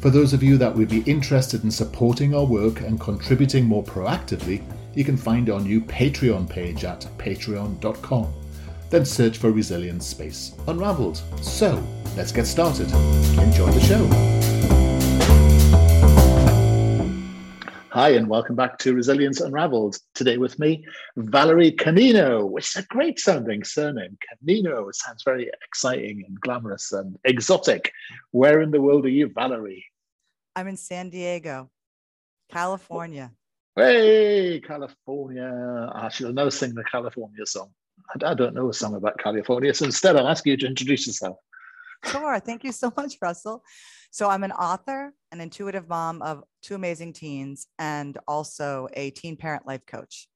For those of you that would be interested in supporting our work and contributing more proactively, you can find our new Patreon page at patreon.com. Then search for Resilience Space Unraveled. So, let's get started. Enjoy the show. Hi, and welcome back to Resilience Unraveled. Today with me, Valerie Canino, is a great sounding surname. Canino sounds very exciting and glamorous and exotic. Where in the world are you, Valerie? I'm in San Diego, California. Hey, California. I should know sing the California song. I, I don't know a song about California. So instead, I'll ask you to introduce yourself. Sure. Thank you so much, Russell. So I'm an author, an intuitive mom of two amazing teens, and also a teen parent life coach.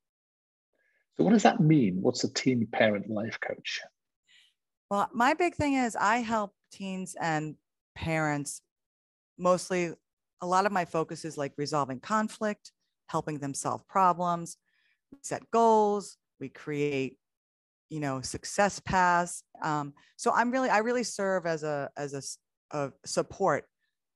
So what does that mean? What's a teen parent life coach? Well, my big thing is I help teens and parents mostly a lot of my focus is like resolving conflict, helping them solve problems, set goals, we create you know success paths um, so i'm really i really serve as a as a, a support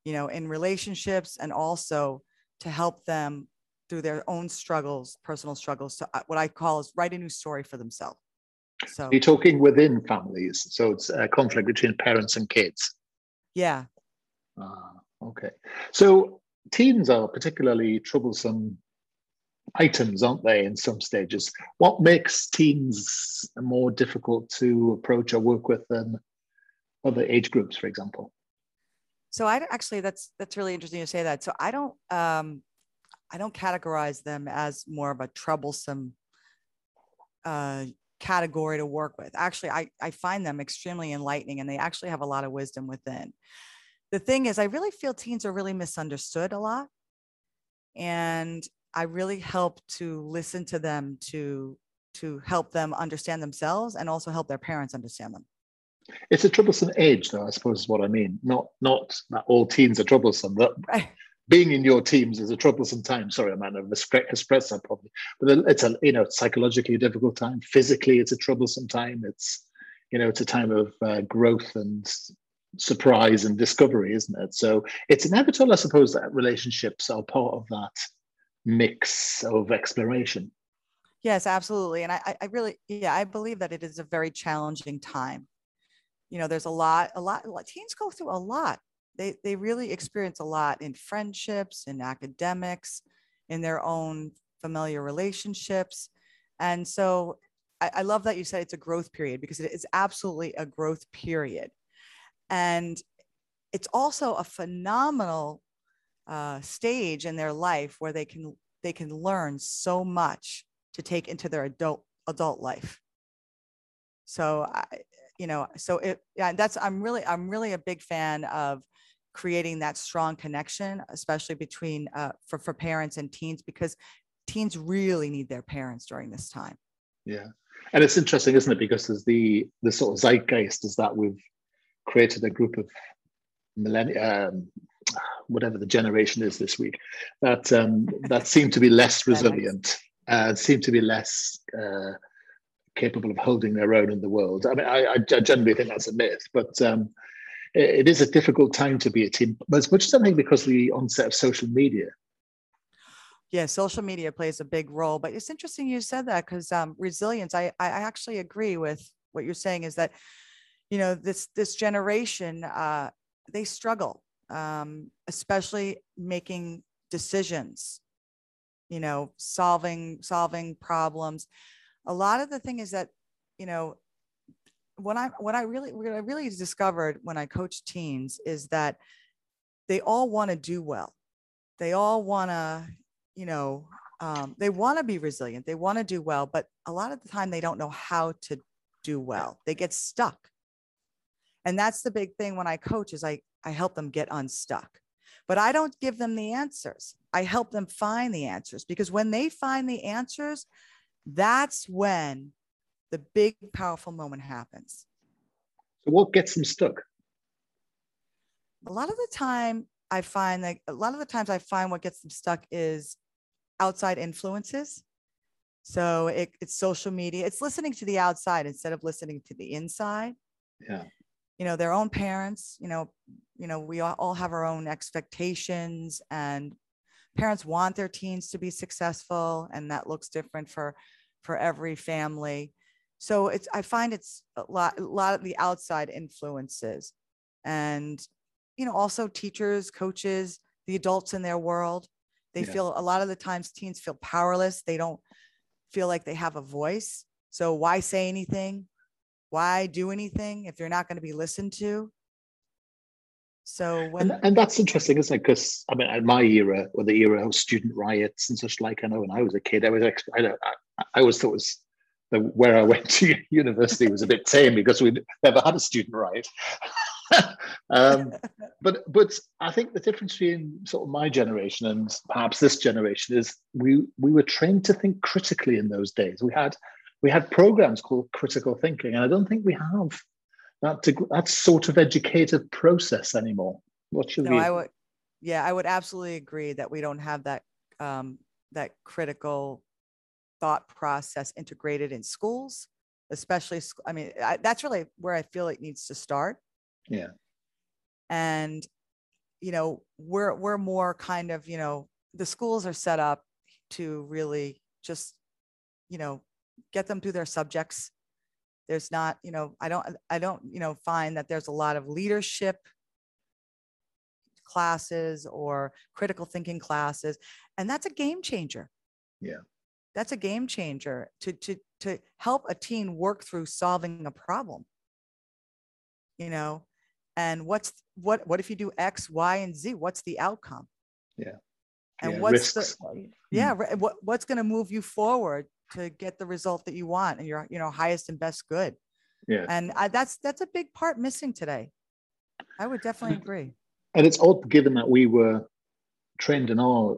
you know in relationships and also to help them through their own struggles personal struggles to uh, what i call is write a new story for themselves so. You're talking within families so it's a conflict between parents and kids? Yeah. Ah, okay so teens are particularly troublesome items, aren't they, in some stages? What makes teens more difficult to approach or work with than other age groups, for example? So I actually that's that's really interesting to say that. So I don't um, I don't categorize them as more of a troublesome uh, category to work with. Actually, I, I find them extremely enlightening and they actually have a lot of wisdom within. The thing is, I really feel teens are really misunderstood a lot. And I really help to listen to them to to help them understand themselves and also help their parents understand them. It's a troublesome age, though. I suppose is what I mean. Not not that all teens are troublesome. That right. being in your teams is a troublesome time. Sorry, I might have expressed that probably, but it's a you know psychologically a difficult time. Physically, it's a troublesome time. It's you know it's a time of uh, growth and surprise and discovery, isn't it? So it's inevitable, I suppose, that relationships are part of that mix of exploration. Yes, absolutely. And I, I really, yeah, I believe that it is a very challenging time. You know, there's a lot, a lot, teens go through a lot. They, they really experience a lot in friendships, in academics, in their own familiar relationships. And so I, I love that you said it's a growth period because it is absolutely a growth period. And it's also a phenomenal uh, stage in their life where they can they can learn so much to take into their adult adult life. So I, you know, so it yeah, that's I'm really I'm really a big fan of creating that strong connection, especially between uh, for for parents and teens because teens really need their parents during this time. Yeah, and it's interesting, isn't it? Because there's the the sort of zeitgeist is that we've created a group of millennial um, whatever the generation is this week, that um, that seem to be less resilient, uh, seem to be less uh, capable of holding their own in the world. I mean, I, I generally think that's a myth, but um, it, it is a difficult time to be a team. But as much as I think because of the onset of social media. Yeah, social media plays a big role, but it's interesting you said that because um, resilience. I I actually agree with what you're saying. Is that you know this this generation uh, they struggle um, especially making decisions you know solving solving problems. A lot of the thing is that you know what i what i really what i really discovered when i coach teens is that they all want to do well. They all want to you know um, they want to be resilient. They want to do well but a lot of the time they don't know how to do well. They get stuck and that's the big thing when i coach is i i help them get unstuck but i don't give them the answers i help them find the answers because when they find the answers that's when the big powerful moment happens so what gets them stuck a lot of the time i find that a lot of the times i find what gets them stuck is outside influences. So it, it's social media. It's listening to the outside instead of listening to the inside. Yeah. You know, their own parents. You know, you know, we all have our own expectations, and parents want their teens to be successful, and that looks different for for every family. So it's I find it's a lot a lot of the outside influences, and you know, also teachers, coaches, the adults in their world they yeah. feel a lot of the times teens feel powerless. They don't feel like they have a voice. So why say anything? Why do anything if you're not going to be listened to? So when and, and that's interesting, isn't it? Because I mean, at my era, or the era of student riots and such like, I know when I was a kid, I was I, I, I always thought it was the, where I went to university was a bit tame because we'd never had a student riot. um, but but I think the difference between sort of my generation and perhaps this generation is we we were trained to think critically in those days. We had we had programs called critical thinking, and I don't think we have that that sort of educative process anymore. What should no, I would, yeah, I would absolutely agree that we don't have that um, that critical thought process integrated in schools, especially. I mean, I, that's really where I feel it needs to start yeah. And, you know, we're, we're more kind of, you know, the schools are set up to really just, you know, get them through their subjects. There's not, you know, I don't, I don't, you know, find that there's a lot of leadership classes or critical thinking classes. And that's a game changer. Yeah. That's a game changer to, to, to help a teen work through solving a problem. You know, and what's what what if you do x y and z what's the outcome yeah and yeah, what's risks. the yeah mm. what, what's going to move you forward to get the result that you want and your you know highest and best good. Yeah and I, that's that's a big part missing today. I would definitely agree. and it's odd given that we were trained in our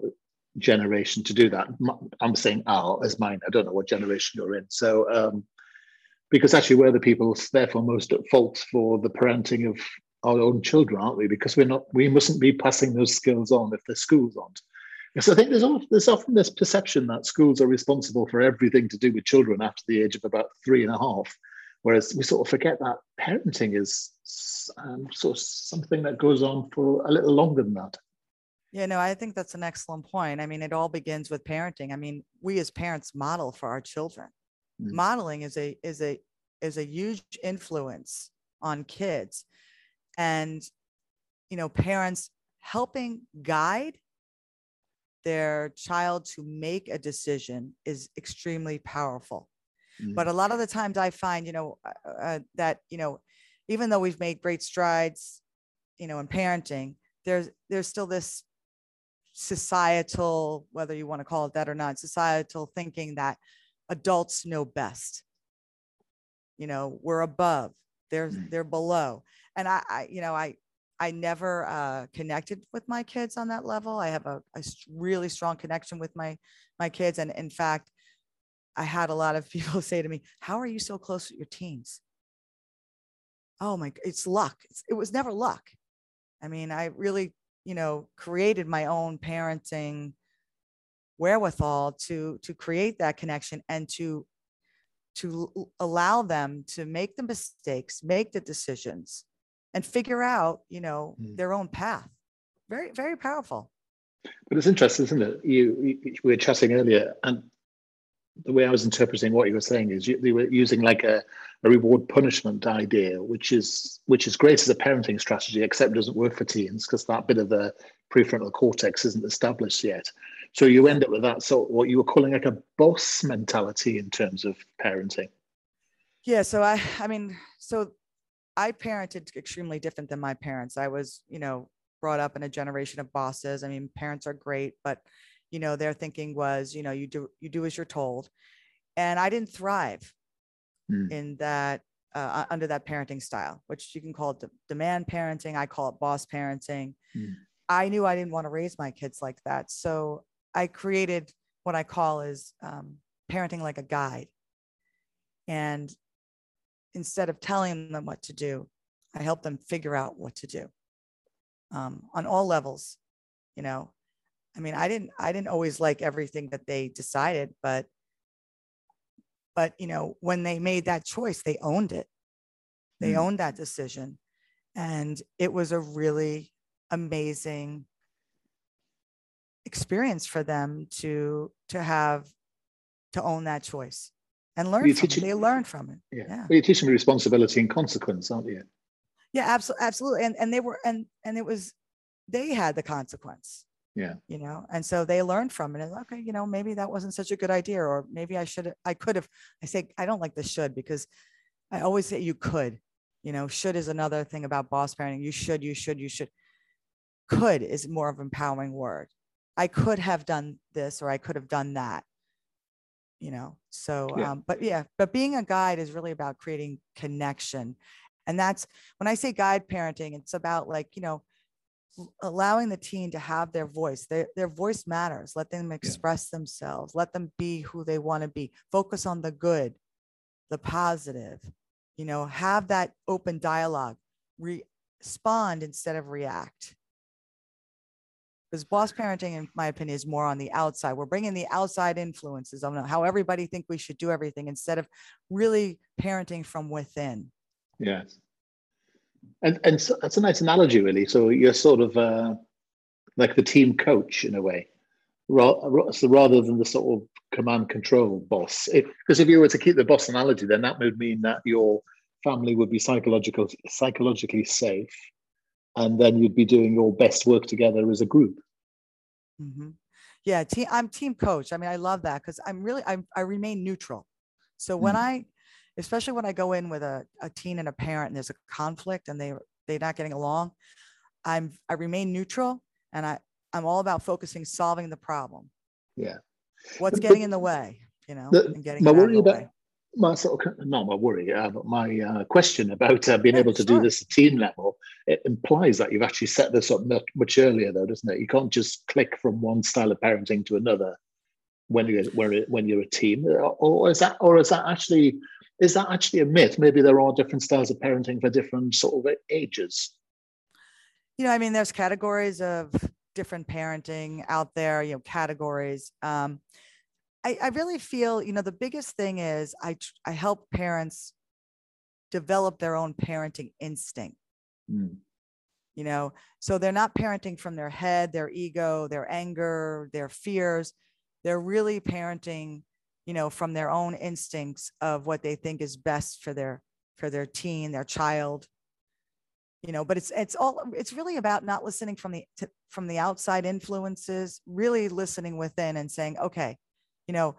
generation to do that. I'm saying our as mine. I don't know what generation you're in. So um because actually we're the people therefore most at fault for the parenting of our own children, aren't we? Because we're not, we mustn't be passing those skills on if the schools aren't. Because I think there's often, there's often this perception that schools are responsible for everything to do with children after the age of about three and a half, whereas we sort of forget that parenting is um, sort of something that goes on for a little longer than that. Yeah, no, I think that's an excellent point. I mean, it all begins with parenting. I mean, we as parents model for our children. Mm. Modeling is a is a is a huge influence on kids and you know parents helping guide their child to make a decision is extremely powerful mm-hmm. but a lot of the times i find you know uh, uh, that you know even though we've made great strides you know in parenting there's there's still this societal whether you want to call it that or not societal thinking that adults know best you know we're above they're mm-hmm. they're below and I, I you know, I, I never uh, connected with my kids on that level. I have a, a really strong connection with my my kids, and in fact, I had a lot of people say to me, "How are you so close with your teens?" Oh my, it's luck. It's, it was never luck. I mean, I really, you know, created my own parenting wherewithal to to create that connection and to to allow them to make the mistakes, make the decisions, and figure out, you know, mm. their own path. Very, very powerful. But it's interesting, isn't it? You, you, we were chatting earlier, and the way I was interpreting what you were saying is you, they were using like a, a reward punishment idea, which is which is great as a parenting strategy, except doesn't work for teens because that bit of the prefrontal cortex isn't established yet. So you end up with that sort of what you were calling like a boss mentality in terms of parenting. Yeah. So I I mean, so I parented extremely different than my parents. I was, you know, brought up in a generation of bosses. I mean, parents are great, but you know, their thinking was, you know, you do you do as you're told. And I didn't thrive mm. in that uh, under that parenting style, which you can call it de- demand parenting. I call it boss parenting. Mm. I knew I didn't want to raise my kids like that. So I created what I call is um, parenting like a guide. And instead of telling them what to do, I help them figure out what to do um, on all levels. You know, I mean, I didn't, I didn't always like everything that they decided, but, but you know, when they made that choice, they owned it. They mm. owned that decision, and it was a really amazing experience for them to to have to own that choice and learn from teaching, it. They learn from it. Yeah. yeah. Well, you're teaching responsibility and consequence, aren't you? Yeah, absolutely, absolutely. And and they were and and it was they had the consequence. Yeah. You know, and so they learned from it. And okay, you know, maybe that wasn't such a good idea, or maybe I should I could have. I say I don't like the should because I always say you could. You know, should is another thing about boss parenting. You should, you should, you should. Could is more of an empowering word. I could have done this or I could have done that you know so yeah. um but yeah but being a guide is really about creating connection. And that's when i say guide parenting it's about like you know allowing the teen to have their voice. Their, their voice matters. Let them express yeah. themselves. Let them be who they want to be. Focus on the good the positive you know have that open dialogue. Respond instead of react because boss parenting in my opinion is more on the outside. We're bringing the outside influences on how everybody think we should do everything instead of really parenting from within. Yes. And and so that's a nice analogy really. So you're sort of uh, like the team coach in a way rather than the sort of command control boss. Because if, if you were to keep the boss analogy then that would mean that your family would be psychological psychologically safe and then you'd be doing your best work together as a group. Mm-hmm. Yeah, team, I'm team coach. I mean, I love that because I'm really I, I remain neutral. So when mm. I, especially when I go in with a, a teen and a parent and there's a conflict and they they're not getting along, I'm I remain neutral and I I'm all about focusing solving the problem. Yeah. What's getting in the way, you know, the, and getting my worry about, way my sort of not my worry, uh, but my uh, question about uh, being yeah, able to sure. do this at team level, it implies that you've actually set this up much earlier, though, doesn't it? You can't just click from one style of parenting to another when you're when you're a team, or is that or is that actually is that actually a myth? Maybe there are different styles of parenting for different sort of ages. You know, I mean, there's categories of different parenting out there. You know, categories. Um, I, I really feel, you know, the biggest thing is I, I help parents develop their own parenting instinct. Mm. You know, so they're not parenting from their head, their ego, their anger, their fears. They're really parenting, you know, from their own instincts of what they think is best for their for their teen, their child. You know, but it's it's all it's really about not listening from the to, from the outside influences, really listening within and saying, okay, you know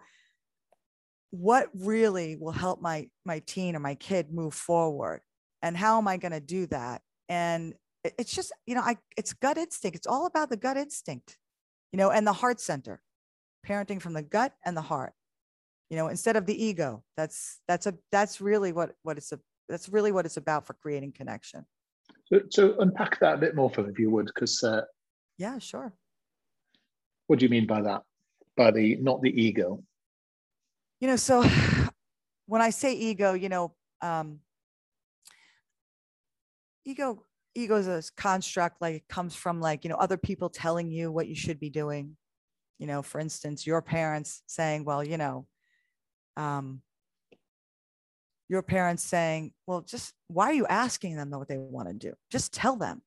what really will help my my teen or my kid move forward and how am i going to do that and it's just you know i it's gut instinct. It's all about the gut instinct you know and the heart center parenting from the gut and the heart you know instead of the ego. That's that's a that's really what what it's a that's really what it's about for creating connection. So, so unpack that a bit more for me if you would because uh, yeah sure. what do you mean by that? By the not the ego? You know so when i say ego you know um ego ego is a construct like it comes from like you know other people telling you what you should be doing you know for instance your parents saying well you know um your parents saying well just why are you asking them what they want to do just tell them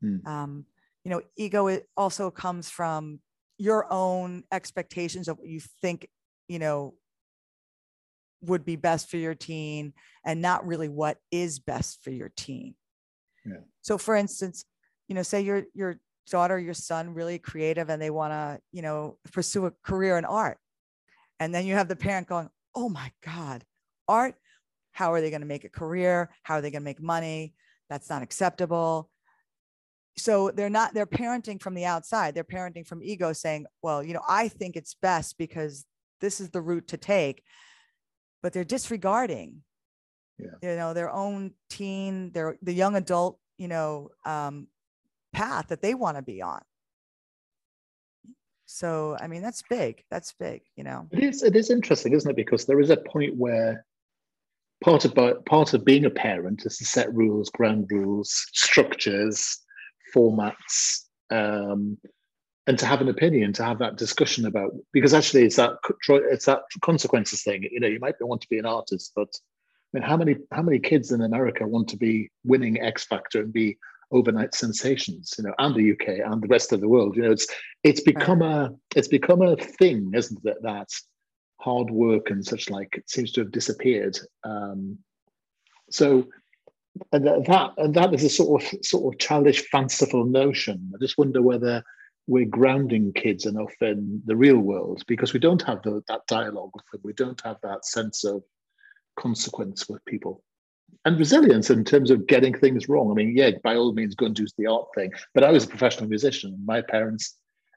hmm. um you know ego it also comes from your own expectations of what you think you know would be best for your teen and not really what is best for your teen. So for instance, you know, say your your daughter, your son really creative and they want to, you know, pursue a career in art. And then you have the parent going, "Oh my god, art, how are they going to make a career? How are they going to make money? That's not acceptable." So they're not they're parenting from the outside. They're parenting from ego saying, "Well, you know, I think it's best because this is the route to take." But they're disregarding Yeah. you know their own teen their the young adult you know um, path that they want to be on so i mean that's big that's big you know It is. It is interesting, isn't it? Because there is a point where part of part of being a parent is to set rules, ground rules, structures, formats, um, and to have an opinion, to have that discussion about. Because actually, it's that it's that consequences thing. You know, you might want to be an artist, but I mean, how many how many kids in America want to be winning X Factor and be overnight sensations? You know, and the UK and the rest of the world. You know, it's it's become a it's become a thing, isn't it? That hard work and such like it seems to have disappeared. Um, so, and that that- and that is a sort of sort of childish, fanciful notion. I just wonder whether we're grounding kids enough in the real world because we don't have the, that dialogue with them. We don't have that sense of consequence with people. And resilience in terms of getting things wrong. I mean, yeah, by all means, go and do the art thing. But I was a professional musician. My parents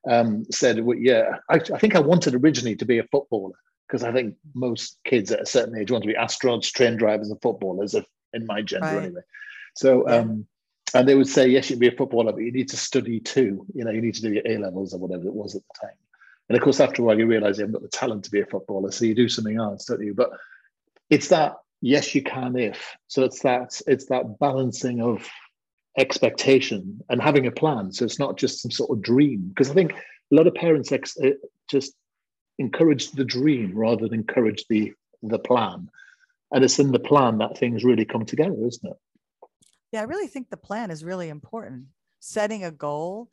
um, said, well, yeah, I, I think I wanted originally to be a footballer because I think most kids at a certain age want to be astronauts, train drivers, and footballers, if, in my gender Right. anyway. So, Yeah. um, and they would say, yes, you can be a footballer, but you need to study too. You know, you need to do your A levels or whatever it was at the time. And of course, after a while, you realize you haven't got the talent to be a footballer, so you do something else, don't you? But it's that yes, you can if. So it's that it's that balancing of expectation and having a plan. So it's not just some sort of dream. Because I think a lot of parents ex- uh, just encourage the dream rather than encourage the the plan. And it's in the plan that things really come together, isn't it? yeah i really think the plan is really important setting a goal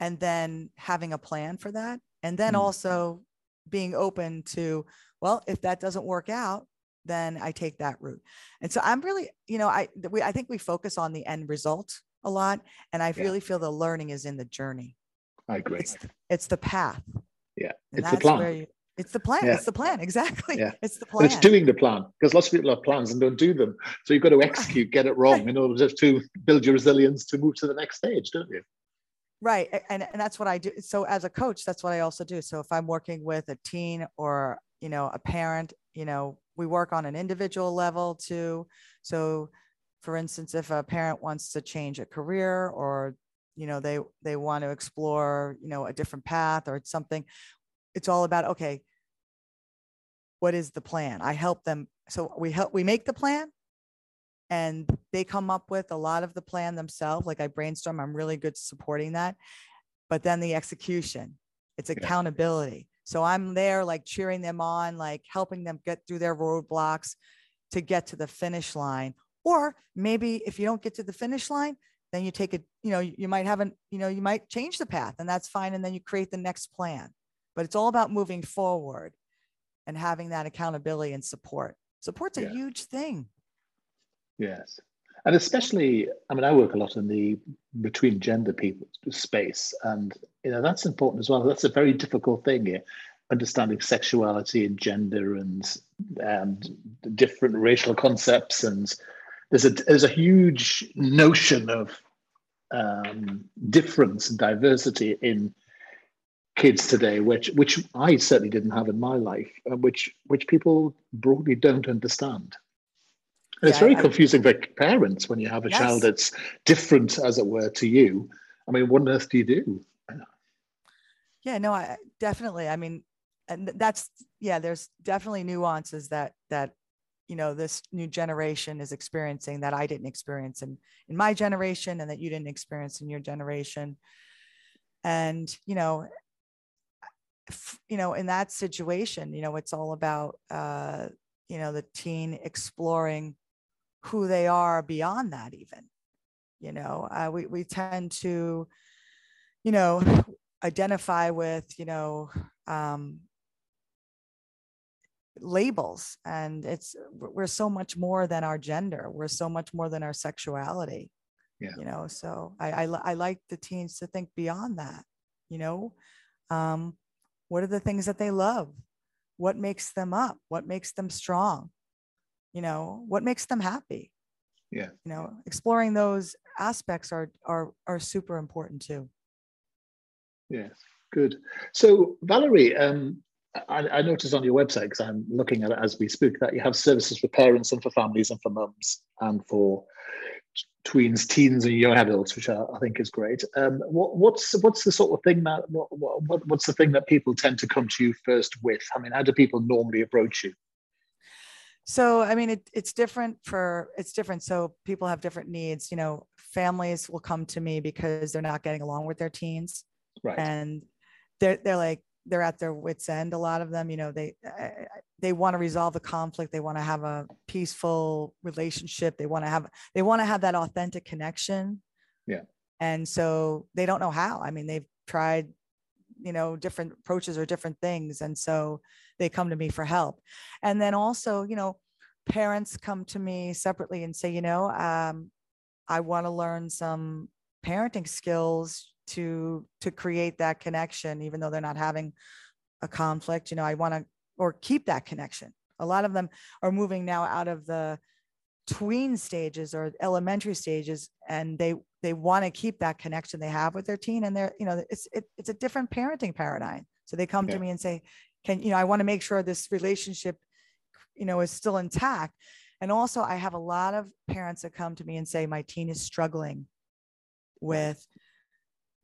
and then having a plan for that and then Mm. also being open to well if that doesn't work out then i take that route and so i'm really you know i we, i think we focus on the end result a lot and i Yeah. really feel the learning is in the journey I agree. it's it's the path Yeah, and it's the plan. you, it's the plan Yeah. it's the plan exactly Yeah. it's the And plan it's doing the plan because lots of people have plans and don't do them. So you've got to execute, get it wrong in order to build your resilience to move to the next stage, don't you? Right. And, and that's what I do. So as a coach, that's what I also do. So if I'm working with a teen or, you know, a parent, you know, we work on an individual level too. So for instance, if a parent wants to change a career or, you know, they, they want to explore, you know, a different path or something, it's all about, okay, what is the plan? I help them. So we help, we make the plan and they come up with a lot of the plan themselves. Like I brainstorm, I'm really good supporting that. But then the execution, it's accountability. So I'm there like cheering them on, like helping them get through their roadblocks to get to the finish line. Or maybe if you don't get to the finish line, then you take it, you know, you might haven't, you know, you might change the path and that's fine. And then you create the next plan. But it's all about moving forward and having that accountability and support. Support's a Yeah. huge thing. Yes. And especially, I mean, I work a lot in the between gender people space, and you know that's important as well. That's a very difficult thing here, understanding sexuality and gender and and different racial concepts. And there's a there's a huge notion of um, difference and diversity in kids today, which which I certainly didn't have in my life, which which people broadly don't understand. And it's Yeah, very I- confusing for parents when you have a Yes. child that's different, as it were, to you. I mean, what on earth do you do? Yeah, no, I definitely. I mean, and that's yeah. There's definitely nuances that that you know this new generation is experiencing that I didn't experience in in my generation, and that you didn't experience in your generation. And you know, f- you know, in that situation, you know, it's all about uh, you know the teen exploring who they are beyond that. Even, you know, uh, we we tend to, you know, identify with, you know, um, labels and it's we're so much more than our gender we're so much more than our sexuality yeah. you know so I, I i like the teens to think beyond that you know um what are the things that they love what makes them up what makes them strong you know what makes them happy. Yeah. You know exploring those aspects are are are super important too. Yes good. So valerie um I, I noticed on your website because i'm looking at it as we speak that you have services for parents and for families and for mums and for tweens teens and young adults which I, I think is great. Um, what, what's what's the sort of thing that what, what, what's the thing that people tend to come to you first with? I mean how do people normally approach you so i mean it, it's different for it's different. So people have different needs. You know families will come to me because they're not getting along with their teens. Right. And they're, they're like they're at their wits end a lot of them you know they they want to resolve the conflict. They want to have a peaceful relationship. They want to have they want to have that authentic connection. Yeah. And so they don't know how. I mean they've tried you know different approaches or different things and so they come to me for help. And then also you know parents come to me separately and say you know um, i want to learn some parenting skills to to create that connection even though they're not having a conflict you know i want to or keep that connection. A lot of them are moving now out of the tween stages or elementary stages and they they want to keep that connection they have with their teen and they're you know it's it, it's a different parenting paradigm so they come yeah. to me and say can you know i want to make sure this relationship you know is still intact and also i have a lot of parents that come to me and say my teen is struggling with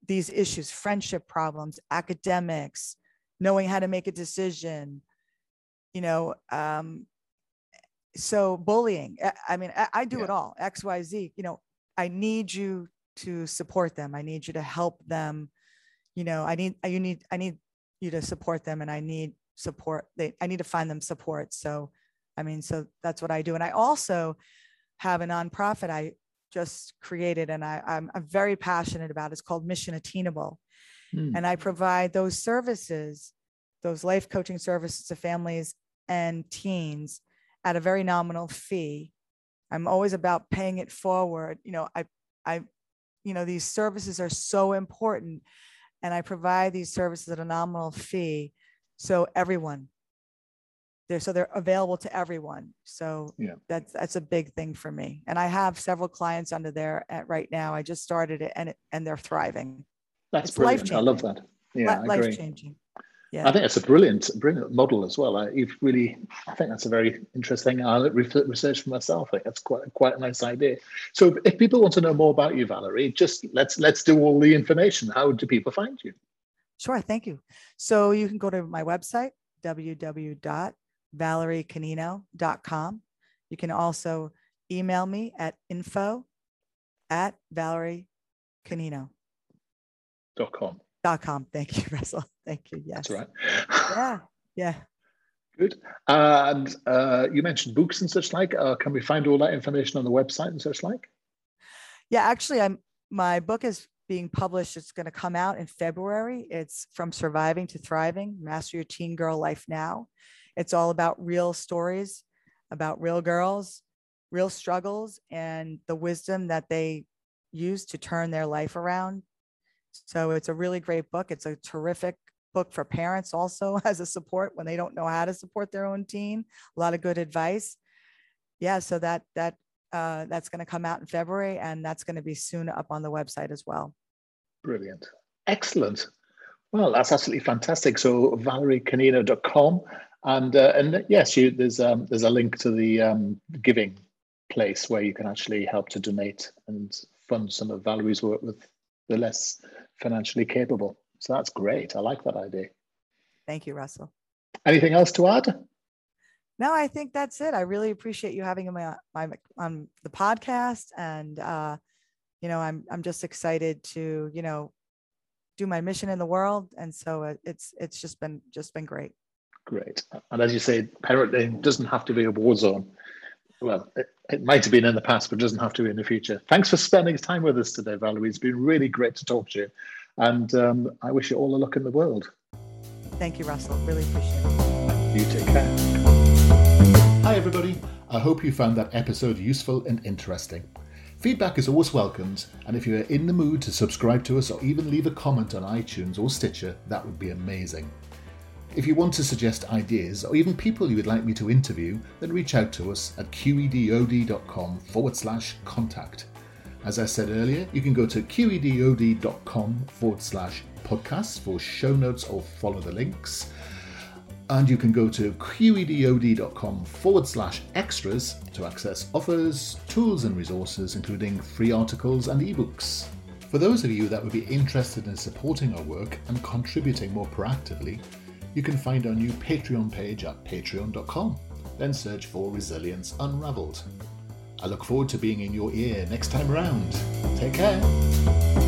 these issues friendship problems academics knowing how to make a decision you know um, so bullying i mean i, I do yeah. it all xyz you know i need you to support them i need you to help them you know i need you need i need you to support them and i need support they i need to find them support so i mean so that's what i do and i also have a nonprofit i just created and I, I'm, I'm very passionate about. It's called Mission Attainable. Mm. And I provide those services, those life coaching services to families and teens at a very nominal fee. I'm always about paying it forward. You know, I, I, you know, these services are so important and I provide these services at a nominal fee. So everyone they're so they're available to everyone. So yeah. that's that's a big thing for me. And I have several clients under there at right now. I just started it and it, and they're thriving. That's it's brilliant. I love that. Yeah, life changing. Yeah. I think it's a brilliant, brilliant model as well. I, you've really, I think that's a very interesting. Uh, I research for myself. I think that's quite quite a nice idea. So, if people want to know more about you, Valerie, just let's let's do all the information. How do people find you? Sure, thank you. So you can go to my website www valeriecanino.com. You can also email me at info at valeriecanino.com. Dot com. Dot com. Thank you, Russell. Thank you. Yes. That's right. yeah. Yeah. Good. And uh, you mentioned books and such like. Uh, can we find all that information on the website and such like? Yeah, actually, I'm my book is being published. It's going to come out in February. It's from surviving to thriving. Master your teen girl life now. It's all about real stories, about real girls, real struggles, and the wisdom that they use to turn their life around. So it's a really great book. It's a terrific book for parents also as a support when they don't know how to support their own teen. A lot of good advice. Yeah, so that that uh, that's going to come out in February, and that's going to be soon up on the website as well. Brilliant, excellent. Well, that's absolutely fantastic. So valeriecanino.com and uh, and yes, you, there's um, there's a link to the um, giving place where you can actually help to donate and fund some of Valerie's work with the less financially capable. So that's great. I like that idea. Thank you, Russell. Anything else to add? No, I think that's it. I really appreciate you having me on, my, on the podcast, and uh, you know, I'm I'm just excited to you know do my mission in the world, and so it's it's just been just been great. Great. And as you say, parenting doesn't have to be a war zone. Well, it, it might have been in the past, but doesn't have to be in the future. Thanks for spending time with us today, Valerie. It's been really great to talk to you. And um, I wish you all the luck in the world. Thank you, Russell. Really appreciate it. You take care. Hi, everybody. I hope you found that episode useful and interesting. Feedback is always welcomed, and if you are in the mood to subscribe to us or even leave a comment on iTunes or Stitcher, that would be amazing. If you want to suggest ideas or even people you would like me to interview, then reach out to us at qedod.com forward slash contact. As I said earlier, you can go to qedod.com forward slash podcasts for show notes or follow the links. And you can go to qedod.com forward slash extras to access offers, tools, and resources, including free articles and ebooks. For those of you that would be interested in supporting our work and contributing more proactively, you can find our new Patreon page at patreon.com. Then search for Resilience Unraveled. I look forward to being in your ear next time around. Take care.